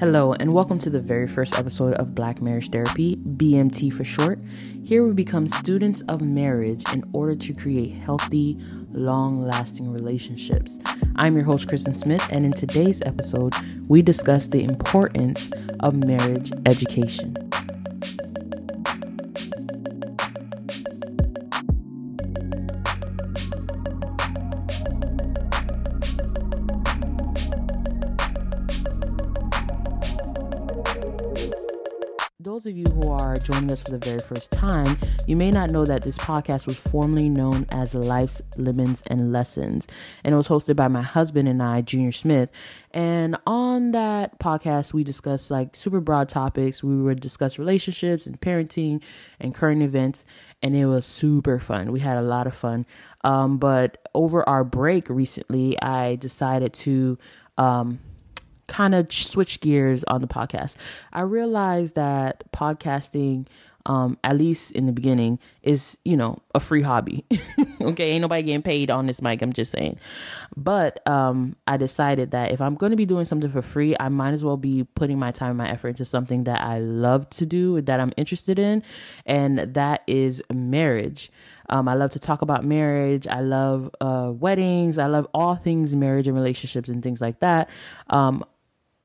Hello, and welcome to the very first episode of Black Marriage Therapy, BMT for short. Here we become students of marriage in order to create healthy, long lasting relationships. I'm your host, Kristen Smith, and in today's episode, we discuss the importance of marriage education. Joining us for the very first time, you may not know that this podcast was formerly known as Life's Lemons and Lessons, and it was hosted by my husband and I, Junior Smith. And on that podcast, we discussed like super broad topics. We would discuss relationships and parenting and current events, and it was super fun. We had a lot of fun. Um, but over our break recently, I decided to um, kind of switch gears on the podcast. I realized that podcasting, um, at least in the beginning, is you know a free hobby. okay, ain't nobody getting paid on this mic. I'm just saying. But um, I decided that if I'm going to be doing something for free, I might as well be putting my time and my effort into something that I love to do, that I'm interested in, and that is marriage. Um, I love to talk about marriage. I love uh, weddings. I love all things marriage and relationships and things like that. Um,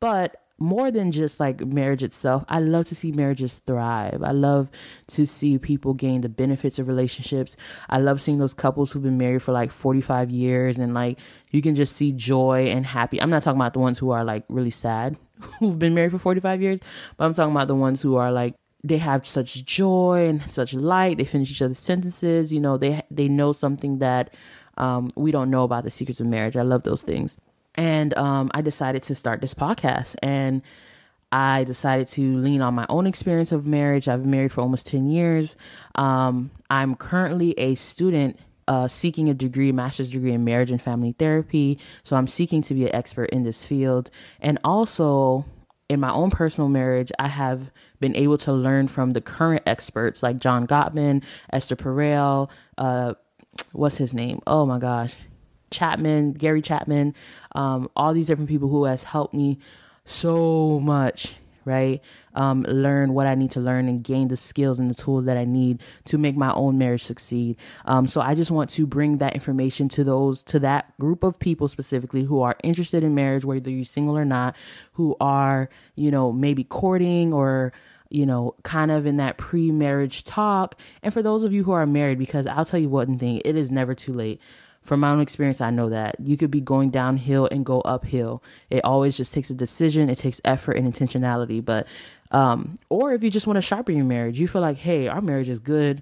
but more than just like marriage itself, I love to see marriages thrive. I love to see people gain the benefits of relationships. I love seeing those couples who've been married for like 45 years and like you can just see joy and happy. I'm not talking about the ones who are like really sad who've been married for 45 years, but I'm talking about the ones who are like they have such joy and such light. They finish each other's sentences. You know, they they know something that um, we don't know about the secrets of marriage. I love those things. And um, I decided to start this podcast. And I decided to lean on my own experience of marriage. I've been married for almost 10 years. Um, I'm currently a student uh, seeking a degree, master's degree in marriage and family therapy. So I'm seeking to be an expert in this field. And also, in my own personal marriage, I have been able to learn from the current experts like John Gottman, Esther Perel, uh, what's his name? Oh my gosh. Chapman, Gary Chapman, um, all these different people who has helped me so much, right? Um, learn what I need to learn and gain the skills and the tools that I need to make my own marriage succeed. Um, so I just want to bring that information to those, to that group of people specifically who are interested in marriage, whether you're single or not, who are, you know, maybe courting or, you know, kind of in that pre marriage talk. And for those of you who are married, because I'll tell you one thing, it is never too late from my own experience, I know that you could be going downhill and go uphill. It always just takes a decision, it takes effort and intentionality. But, um, or if you just want to sharpen your marriage, you feel like, hey, our marriage is good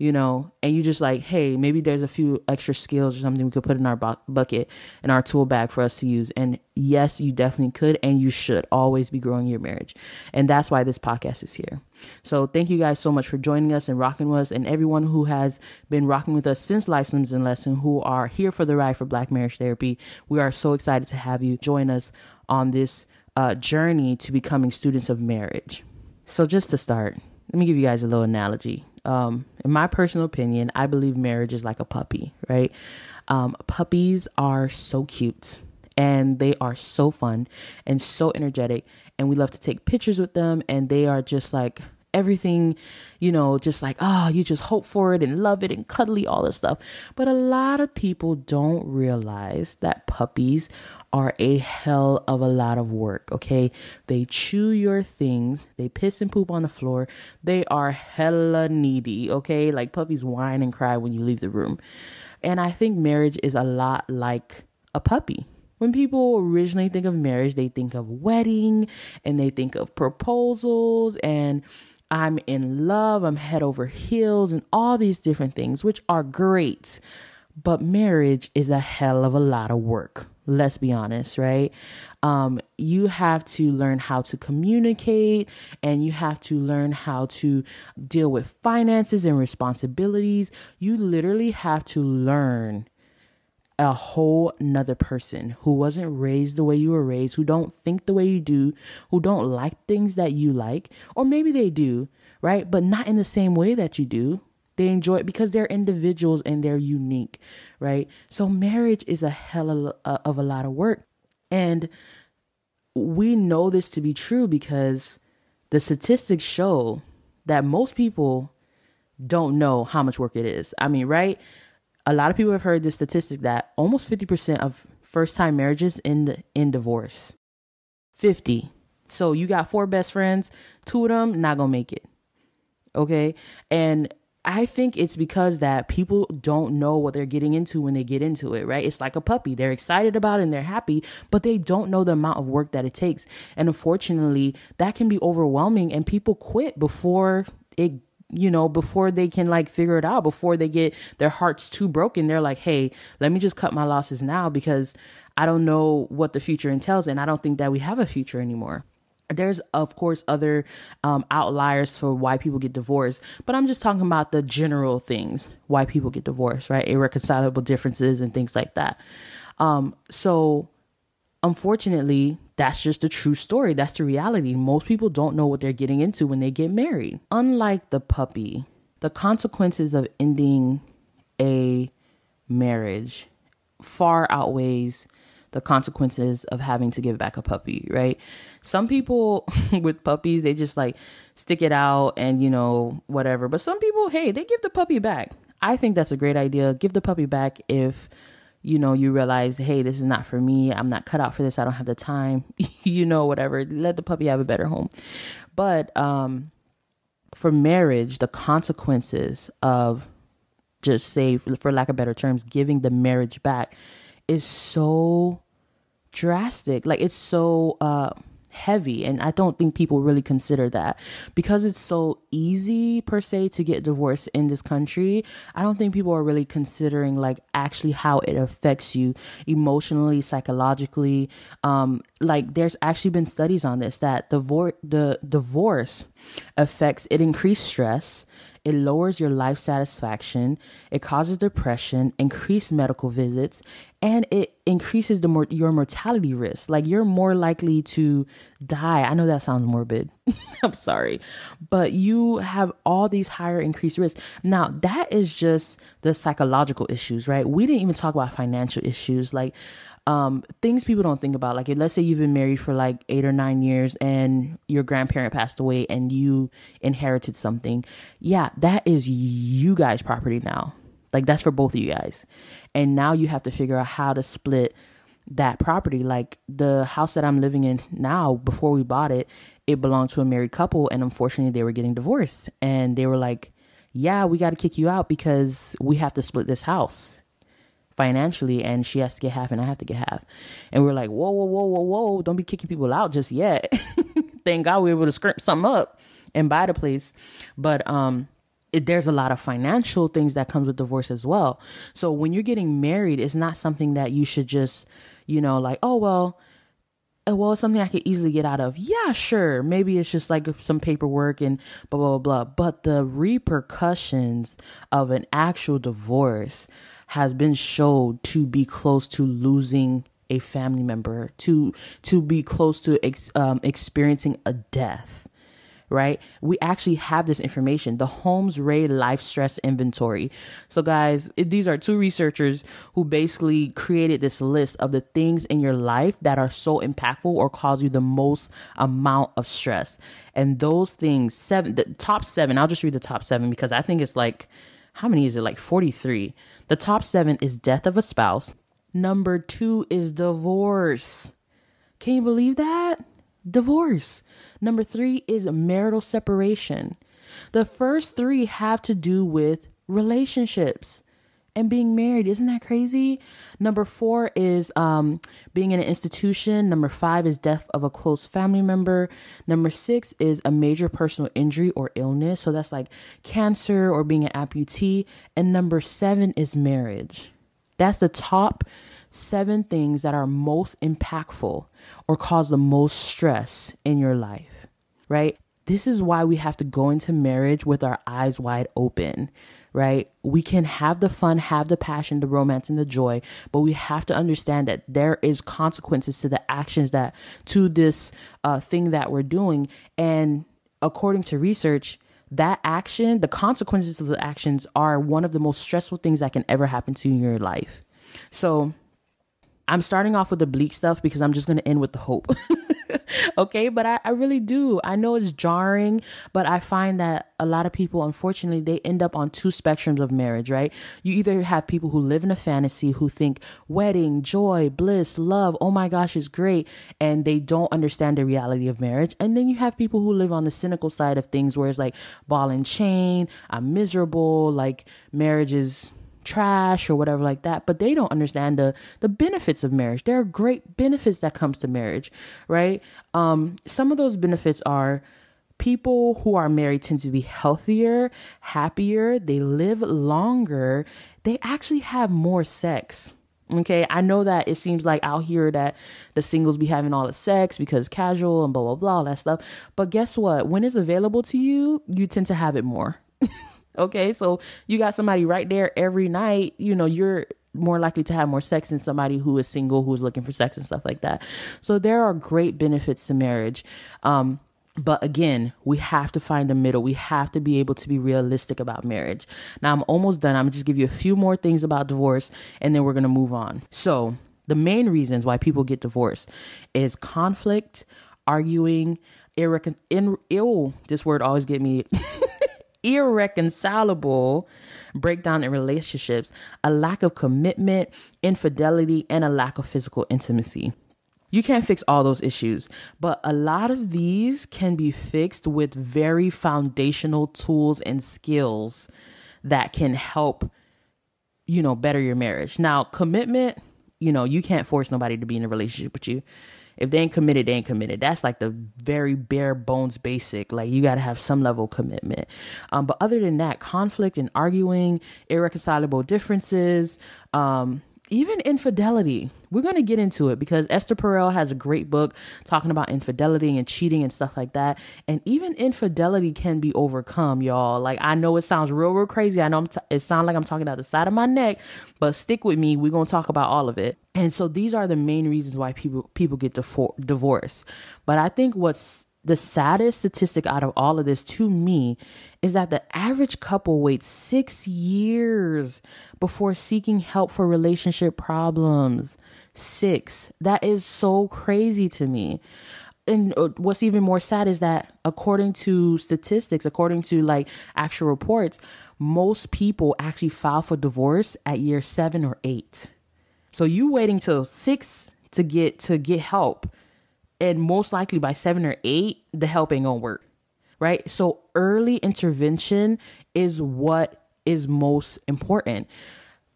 you know, and you just like, hey, maybe there's a few extra skills or something we could put in our bu- bucket in our tool bag for us to use. And yes, you definitely could and you should always be growing your marriage. And that's why this podcast is here. So thank you guys so much for joining us and rocking with us and everyone who has been rocking with us since Life Lessons and Lesson who are here for the ride for Black Marriage Therapy. We are so excited to have you join us on this uh, journey to becoming students of marriage. So just to start, let me give you guys a little analogy um, in my personal opinion, I believe marriage is like a puppy, right? Um, puppies are so cute and they are so fun and so energetic, and we love to take pictures with them, and they are just like everything, you know, just like, oh, you just hope for it and love it and cuddly, all this stuff. But a lot of people don't realize that puppies are a hell of a lot of work, okay? They chew your things, they piss and poop on the floor. They are hella needy, okay? Like puppies whine and cry when you leave the room. And I think marriage is a lot like a puppy. When people originally think of marriage, they think of wedding and they think of proposals and I'm in love, I'm head over heels, and all these different things, which are great. But marriage is a hell of a lot of work. Let's be honest, right? Um, you have to learn how to communicate and you have to learn how to deal with finances and responsibilities. You literally have to learn a whole nother person who wasn't raised the way you were raised, who don't think the way you do, who don't like things that you like, or maybe they do, right? But not in the same way that you do. They enjoy it because they're individuals and they're unique, right? So marriage is a hell of a, lot of work. And we know this to be true because the statistics show that most people don't know how much work it is. I mean, right? a lot of people have heard this statistic that almost 50% of first time marriages end in divorce. 50. So you got four best friends, two of them not going to make it. Okay? And I think it's because that people don't know what they're getting into when they get into it, right? It's like a puppy. They're excited about it and they're happy, but they don't know the amount of work that it takes. And unfortunately, that can be overwhelming and people quit before it you know, before they can like figure it out, before they get their hearts too broken, they're like, hey, let me just cut my losses now because I don't know what the future entails and I don't think that we have a future anymore. There's, of course, other um, outliers for why people get divorced, but I'm just talking about the general things why people get divorced, right? Irreconcilable differences and things like that. Um, so, unfortunately, that's just the true story. That's the reality. Most people don't know what they're getting into when they get married. Unlike the puppy, the consequences of ending a marriage far outweighs the consequences of having to give back a puppy, right? Some people with puppies, they just like stick it out and, you know, whatever. But some people, hey, they give the puppy back. I think that's a great idea. Give the puppy back if you know, you realize, hey, this is not for me. I'm not cut out for this. I don't have the time. you know, whatever. Let the puppy have a better home. But um, for marriage, the consequences of just say, for lack of better terms, giving the marriage back is so drastic. Like it's so uh heavy and i don't think people really consider that because it's so easy per se to get divorced in this country i don't think people are really considering like actually how it affects you emotionally psychologically um like there's actually been studies on this that the divorce affects it increased stress it lowers your life satisfaction, it causes depression, increased medical visits, and it increases the mor- your mortality risk. Like you're more likely to die. I know that sounds morbid. I'm sorry. But you have all these higher increased risks. Now, that is just the psychological issues, right? We didn't even talk about financial issues like um, things people don't think about. Like, let's say you've been married for like eight or nine years and your grandparent passed away and you inherited something. Yeah, that is you guys' property now. Like, that's for both of you guys. And now you have to figure out how to split that property. Like, the house that I'm living in now, before we bought it, it belonged to a married couple. And unfortunately, they were getting divorced. And they were like, yeah, we got to kick you out because we have to split this house financially and she has to get half and I have to get half. And we're like, whoa, whoa, whoa, whoa, whoa, don't be kicking people out just yet. Thank God we were able to scrimp something up and buy the place. But um it, there's a lot of financial things that comes with divorce as well. So when you're getting married, it's not something that you should just, you know, like, oh well, uh, well, it's something I could easily get out of. Yeah, sure. Maybe it's just like some paperwork and blah, blah, blah, blah. But the repercussions of an actual divorce has been showed to be close to losing a family member, to to be close to ex, um, experiencing a death. Right? We actually have this information, the Holmes Rahe Life Stress Inventory. So, guys, it, these are two researchers who basically created this list of the things in your life that are so impactful or cause you the most amount of stress. And those things, seven, the top seven, I'll just read the top seven because I think it's like, how many is it? Like 43. The top seven is death of a spouse. Number two is divorce. Can you believe that? Divorce. Number three is marital separation. The first three have to do with relationships and being married. Isn't that crazy? Number four is um, being in an institution. Number five is death of a close family member. Number six is a major personal injury or illness. So that's like cancer or being an amputee. And number seven is marriage. That's the top seven things that are most impactful or cause the most stress in your life, right? This is why we have to go into marriage with our eyes wide open, right? We can have the fun, have the passion, the romance, and the joy, but we have to understand that there is consequences to the actions that to this uh, thing that we're doing. And according to research, that action, the consequences of the actions are one of the most stressful things that can ever happen to you in your life. So I'm starting off with the bleak stuff because I'm just going to end with the hope. okay, but I, I really do. I know it's jarring, but I find that a lot of people, unfortunately, they end up on two spectrums of marriage, right? You either have people who live in a fantasy who think wedding, joy, bliss, love, oh my gosh, is great, and they don't understand the reality of marriage. And then you have people who live on the cynical side of things where it's like ball and chain, I'm miserable, like marriage is trash or whatever like that but they don't understand the the benefits of marriage there are great benefits that comes to marriage right um some of those benefits are people who are married tend to be healthier happier they live longer they actually have more sex Okay, I know that it seems like out here that the singles be having all the sex because casual and blah blah blah all that stuff. But guess what? When it's available to you, you tend to have it more. Okay, so you got somebody right there every night, you know, you're more likely to have more sex than somebody who is single who's looking for sex and stuff like that. So there are great benefits to marriage. Um, but again, we have to find the middle. We have to be able to be realistic about marriage. Now, I'm almost done. I'm gonna just give you a few more things about divorce and then we're gonna move on. So, the main reasons why people get divorced is conflict, arguing, irrecon- in, ill. This word always get me irreconcilable breakdown in relationships, a lack of commitment, infidelity, and a lack of physical intimacy. You can't fix all those issues, but a lot of these can be fixed with very foundational tools and skills that can help, you know, better your marriage. Now, commitment, you know, you can't force nobody to be in a relationship with you if they ain't committed, they ain't committed. That's like the very bare bones basic. Like you got to have some level of commitment. Um, but other than that, conflict and arguing, irreconcilable differences, um, even infidelity. We're going to get into it because Esther Perel has a great book talking about infidelity and cheating and stuff like that. And even infidelity can be overcome, y'all. Like I know it sounds real, real crazy. I know t- it sounds like I'm talking out the side of my neck, but stick with me. We're going to talk about all of it. And so these are the main reasons why people people get defo- divorced. But I think what's the saddest statistic out of all of this to me is that the average couple waits six years before seeking help for relationship problems. Six. That is so crazy to me. And uh, what's even more sad is that according to statistics, according to like actual reports, most people actually file for divorce at year seven or eight. So you waiting till six to get to get help and most likely by seven or eight, the help ain't gonna work. Right. So early intervention is what is most important.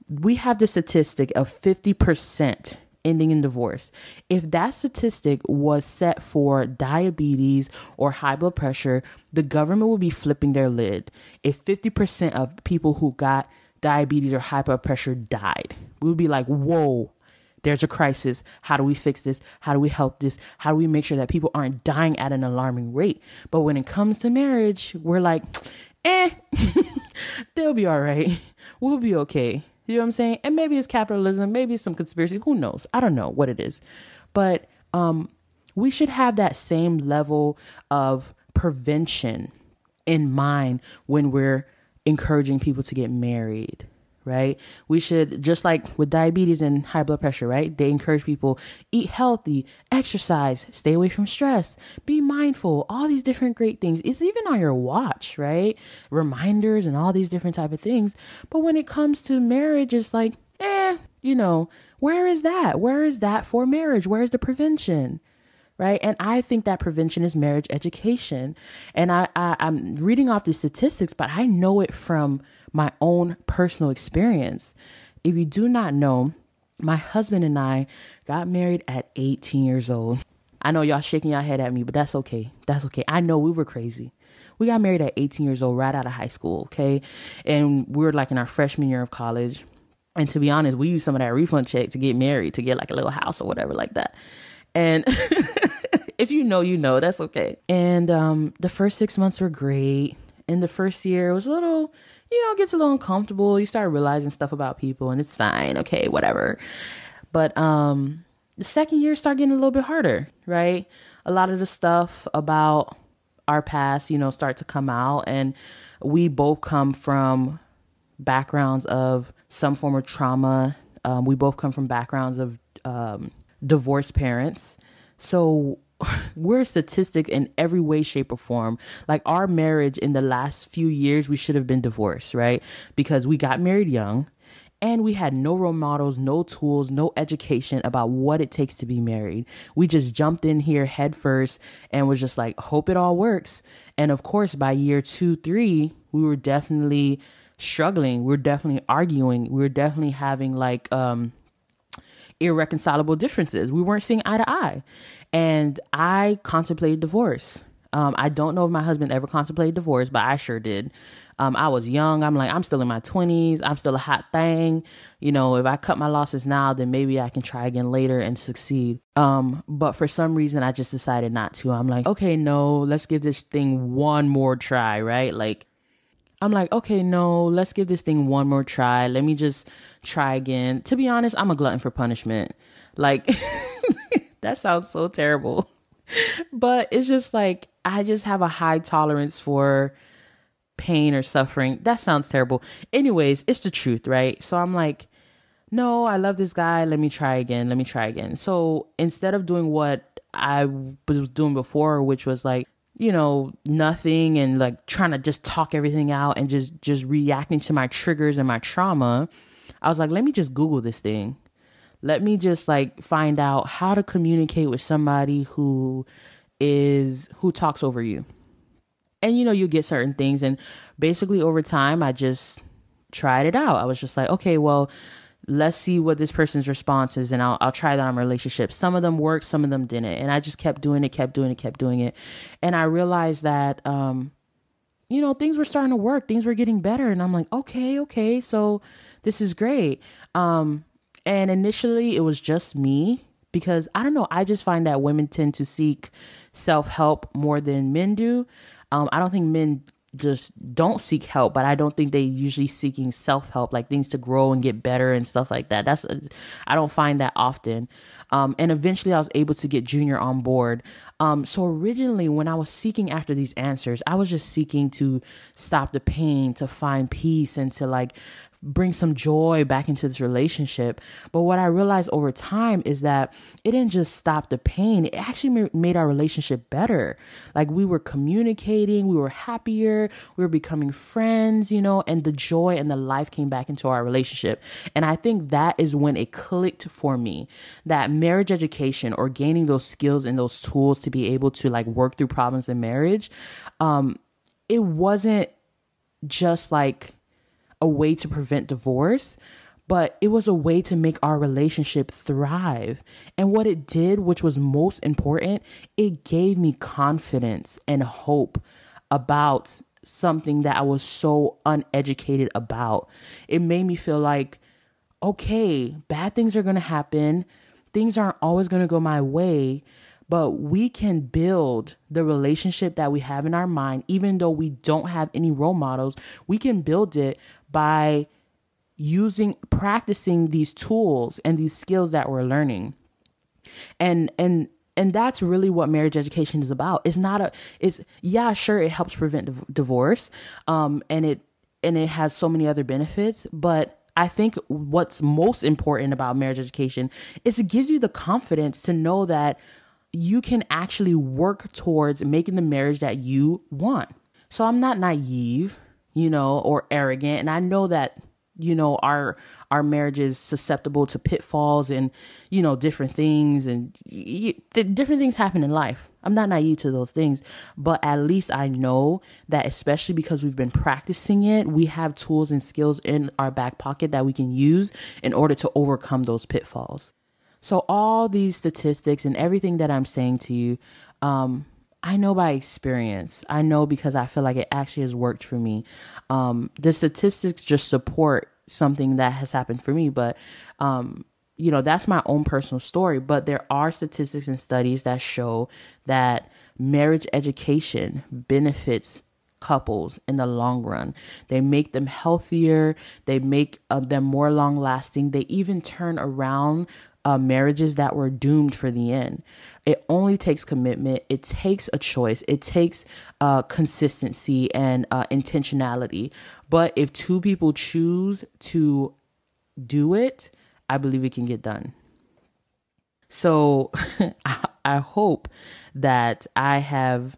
We have the statistic of 50% ending in divorce. If that statistic was set for diabetes or high blood pressure, the government would be flipping their lid. If 50% of people who got diabetes or high blood pressure died, we would be like, whoa, there's a crisis. How do we fix this? How do we help this? How do we make sure that people aren't dying at an alarming rate? But when it comes to marriage, we're like, eh, they'll be all right. We'll be okay. You know what I'm saying? And maybe it's capitalism, maybe it's some conspiracy. Who knows? I don't know what it is. But um, we should have that same level of prevention in mind when we're encouraging people to get married right? We should, just like with diabetes and high blood pressure, right? They encourage people eat healthy, exercise, stay away from stress, be mindful, all these different great things. It's even on your watch, right? Reminders and all these different type of things. But when it comes to marriage, it's like, eh, you know, where is that? Where is that for marriage? Where's the prevention? Right? And I think that prevention is marriage education. And I, I am reading off the statistics, but I know it from my own personal experience. If you do not know, my husband and I got married at 18 years old. I know y'all shaking your head at me, but that's okay. That's okay. I know we were crazy. We got married at 18 years old, right out of high school, okay? And we were like in our freshman year of college. And to be honest, we used some of that refund check to get married, to get like a little house or whatever like that. And if you know, you know, that's okay. And um, the first six months were great. In the first year, it was a little, you know, gets a little uncomfortable. You start realizing stuff about people, and it's fine, okay, whatever. But um, the second year start getting a little bit harder, right? A lot of the stuff about our past, you know, start to come out, and we both come from backgrounds of some form of trauma. Um, we both come from backgrounds of um, divorced parents. So we're a statistic in every way, shape, or form. Like our marriage in the last few years, we should have been divorced, right? Because we got married young and we had no role models, no tools, no education about what it takes to be married. We just jumped in here head first and was just like, hope it all works. And of course, by year two, three, we were definitely struggling. We we're definitely arguing. We were definitely having like um irreconcilable differences. We weren't seeing eye to eye. And I contemplated divorce. Um, I don't know if my husband ever contemplated divorce, but I sure did. Um, I was young. I'm like, I'm still in my 20s. I'm still a hot thing. You know, if I cut my losses now, then maybe I can try again later and succeed. Um, but for some reason, I just decided not to. I'm like, okay, no, let's give this thing one more try, right? Like, I'm like, okay, no, let's give this thing one more try. Let me just try again. To be honest, I'm a glutton for punishment. Like, that sounds so terrible. But it's just like, I just have a high tolerance for pain or suffering. That sounds terrible. Anyways, it's the truth, right? So I'm like, no, I love this guy. Let me try again. Let me try again. So instead of doing what I was doing before, which was like, you know nothing and like trying to just talk everything out and just just reacting to my triggers and my trauma i was like let me just google this thing. Let me just like find out how to communicate with somebody who is who talks over you. And you know you get certain things and basically over time i just tried it out. I was just like okay well let's see what this person's response is and I'll, I'll try that on relationships. Some of them worked some of them didn't and i just kept doing it kept doing it kept doing it. And i realized that um you know things were starting to work things were getting better and i'm like okay okay so this is great. Um and initially it was just me because i don't know i just find that women tend to seek self-help more than men do. Um, I don't think men just don't seek help but i don't think they usually seeking self-help like things to grow and get better and stuff like that. That's i don't find that often. Um, and eventually i was able to get junior on board. Um, so originally when i was seeking after these answers i was just seeking to stop the pain to find peace and to like bring some joy back into this relationship. But what I realized over time is that it didn't just stop the pain, it actually made our relationship better. Like we were communicating, we were happier, we were becoming friends, you know, and the joy and the life came back into our relationship. And I think that is when it clicked for me that marriage education or gaining those skills and those tools to be able to like work through problems in marriage, um, it wasn't just like a way to prevent divorce, but it was a way to make our relationship thrive. And what it did, which was most important, it gave me confidence and hope about something that I was so uneducated about. It made me feel like, okay, bad things are going to happen. Things aren't always going to go my way, but we can build the relationship that we have in our mind, even though we don't have any role models. We can build it by using practicing these tools and these skills that we're learning and and and that's really what marriage education is about it's not a it's yeah sure it helps prevent div- divorce um and it and it has so many other benefits but I think what's most important about marriage education is it gives you the confidence to know that you can actually work towards making the marriage that you want. So I'm not naive you know, or arrogant. And I know that, you know, our our marriage is susceptible to pitfalls and, you know, different things and y- different things happen in life. I'm not naive to those things, but at least I know that especially because we've been practicing it, we have tools and skills in our back pocket that we can use in order to overcome those pitfalls. So all these statistics and everything that I'm saying to you, um, I know by experience. I know because I feel like it actually has worked for me. Um, the statistics just support something that has happened for me, but um, you know, that's my own personal story. But there are statistics and studies that show that marriage education benefits couples in the long run. They make them healthier, they make uh, them more long lasting, they even turn around uh, marriages that were doomed for the end. It only takes commitment, it takes a choice, it takes uh, consistency and uh, intentionality. But if two people choose to do it, I believe it can get done. So I hope that I have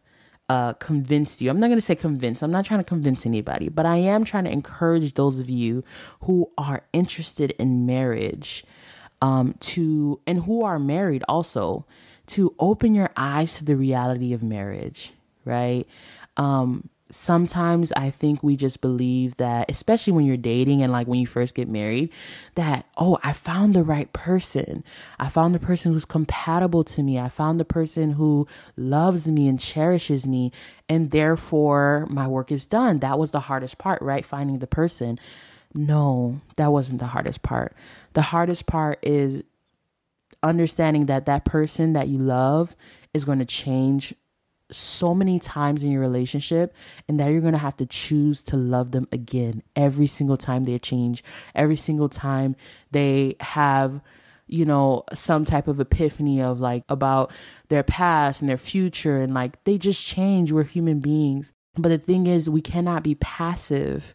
uh, convinced you. I'm not going to say convince. I'm not trying to convince anybody, but I am trying to encourage those of you who are interested in marriage um, to, and who are married also, to open your eyes to the reality of marriage, right? Um, sometimes I think we just believe that, especially when you're dating and like when you first get married, that, oh, I found the right person. I found the person who's compatible to me. I found the person who loves me and cherishes me. And therefore, my work is done. That was the hardest part, right? Finding the person. No, that wasn't the hardest part. The hardest part is understanding that that person that you love is going to change so many times in your relationship and that you're going to have to choose to love them again every single time they change every single time they have you know some type of epiphany of like about their past and their future and like they just change. We're human beings. But the thing is we cannot be passive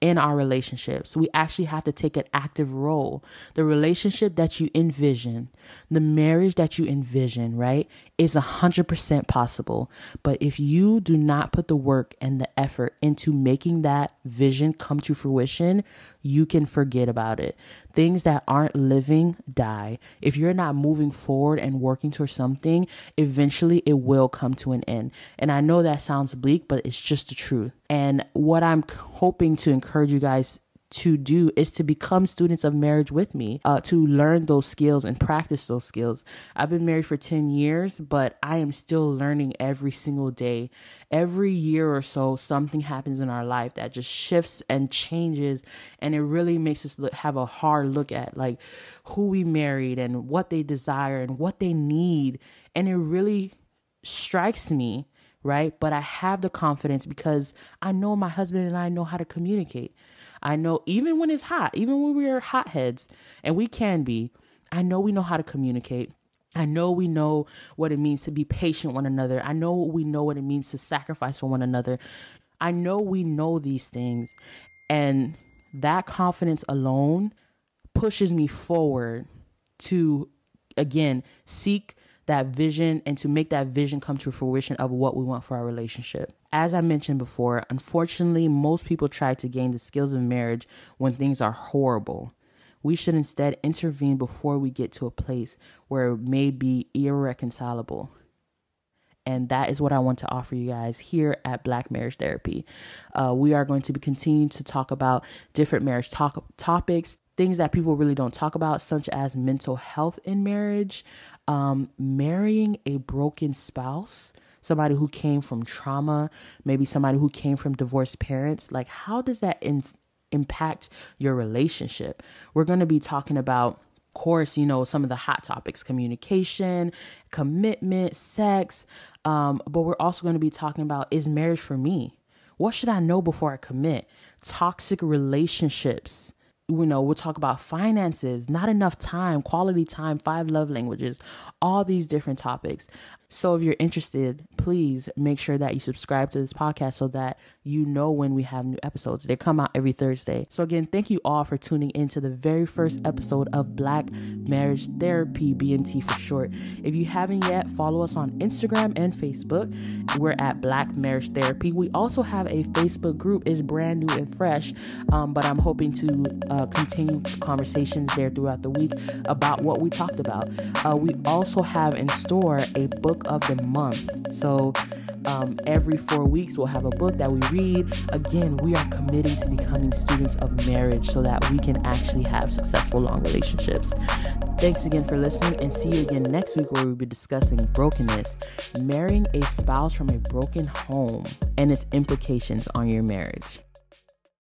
in our relationships. We actually have to take an active role. The relationship that you envision, the marriage that you envision, right, is 100% possible. But if you do not put the work and the effort into making that vision come to fruition, you can forget about it. Things that aren't living die. If you're not moving forward and working towards something, eventually it will come to an end. And I know that sounds bleak, but it's just the truth. And what I'm hoping to encourage you guys to do is to become students of marriage with me, uh, to learn those skills and practice those skills. I've been married for 10 years, but I am still learning every single day. Every year or so, something happens in our life that just shifts and changes, and it really makes us look, have a hard look at like who we married and what they desire and what they need. And it really strikes me right? But I have the confidence because I know my husband and I know how to communicate. I know even when it's hot, even when we are hotheads, and we can be, I know we know how to communicate. I know we know what it means to be patient one another. I know we know what it means to sacrifice for one another. I know we know these things. And that confidence alone pushes me forward to again seek that vision and to make that vision come to fruition of what we want for our relationship. As I mentioned before, unfortunately, most people try to gain the skills of marriage when things are horrible. We should instead intervene before we get to a place where it may be irreconcilable. And that is what I want to offer you guys here at Black Marriage Therapy. Uh, we are going to be continuing to talk about different marriage talk- topics, things that people really don't talk about, such as mental health in marriage, um, marrying a broken spouse, somebody who came from trauma, maybe somebody who came from divorced parents, like how does that in- impact your relationship? We're going to be talking about course, you know, some of the hot topics communication, commitment, sex. Um, but we're also going to be talking about is marriage for me? What should I know before I commit? Toxic relationships you know, we'll talk about finances, not enough time, quality time, five love languages, all these different topics. So if you're interested, please make sure that you subscribe to this podcast so that you know when we have new episodes. They come out every Thursday. So again, thank you all for tuning in to the very first episode of Black Marriage Therapy, BMT for short. If you haven't yet, follow us on Instagram and Facebook. We're at Black Marriage Therapy. We also have a Facebook group. It's brand new and fresh, um, but I'm hoping to uh, continue conversations there throughout the week about what we talked about. Uh, we also have in store a book of the month. So Um, every four weeks, we'll have a book that we read. Again, we are committing to becoming students of marriage so that we can actually have successful long relationships. Thanks again for listening and see you again next week where we'll be discussing brokenness, marrying a spouse from a broken home, and its implications on your marriage.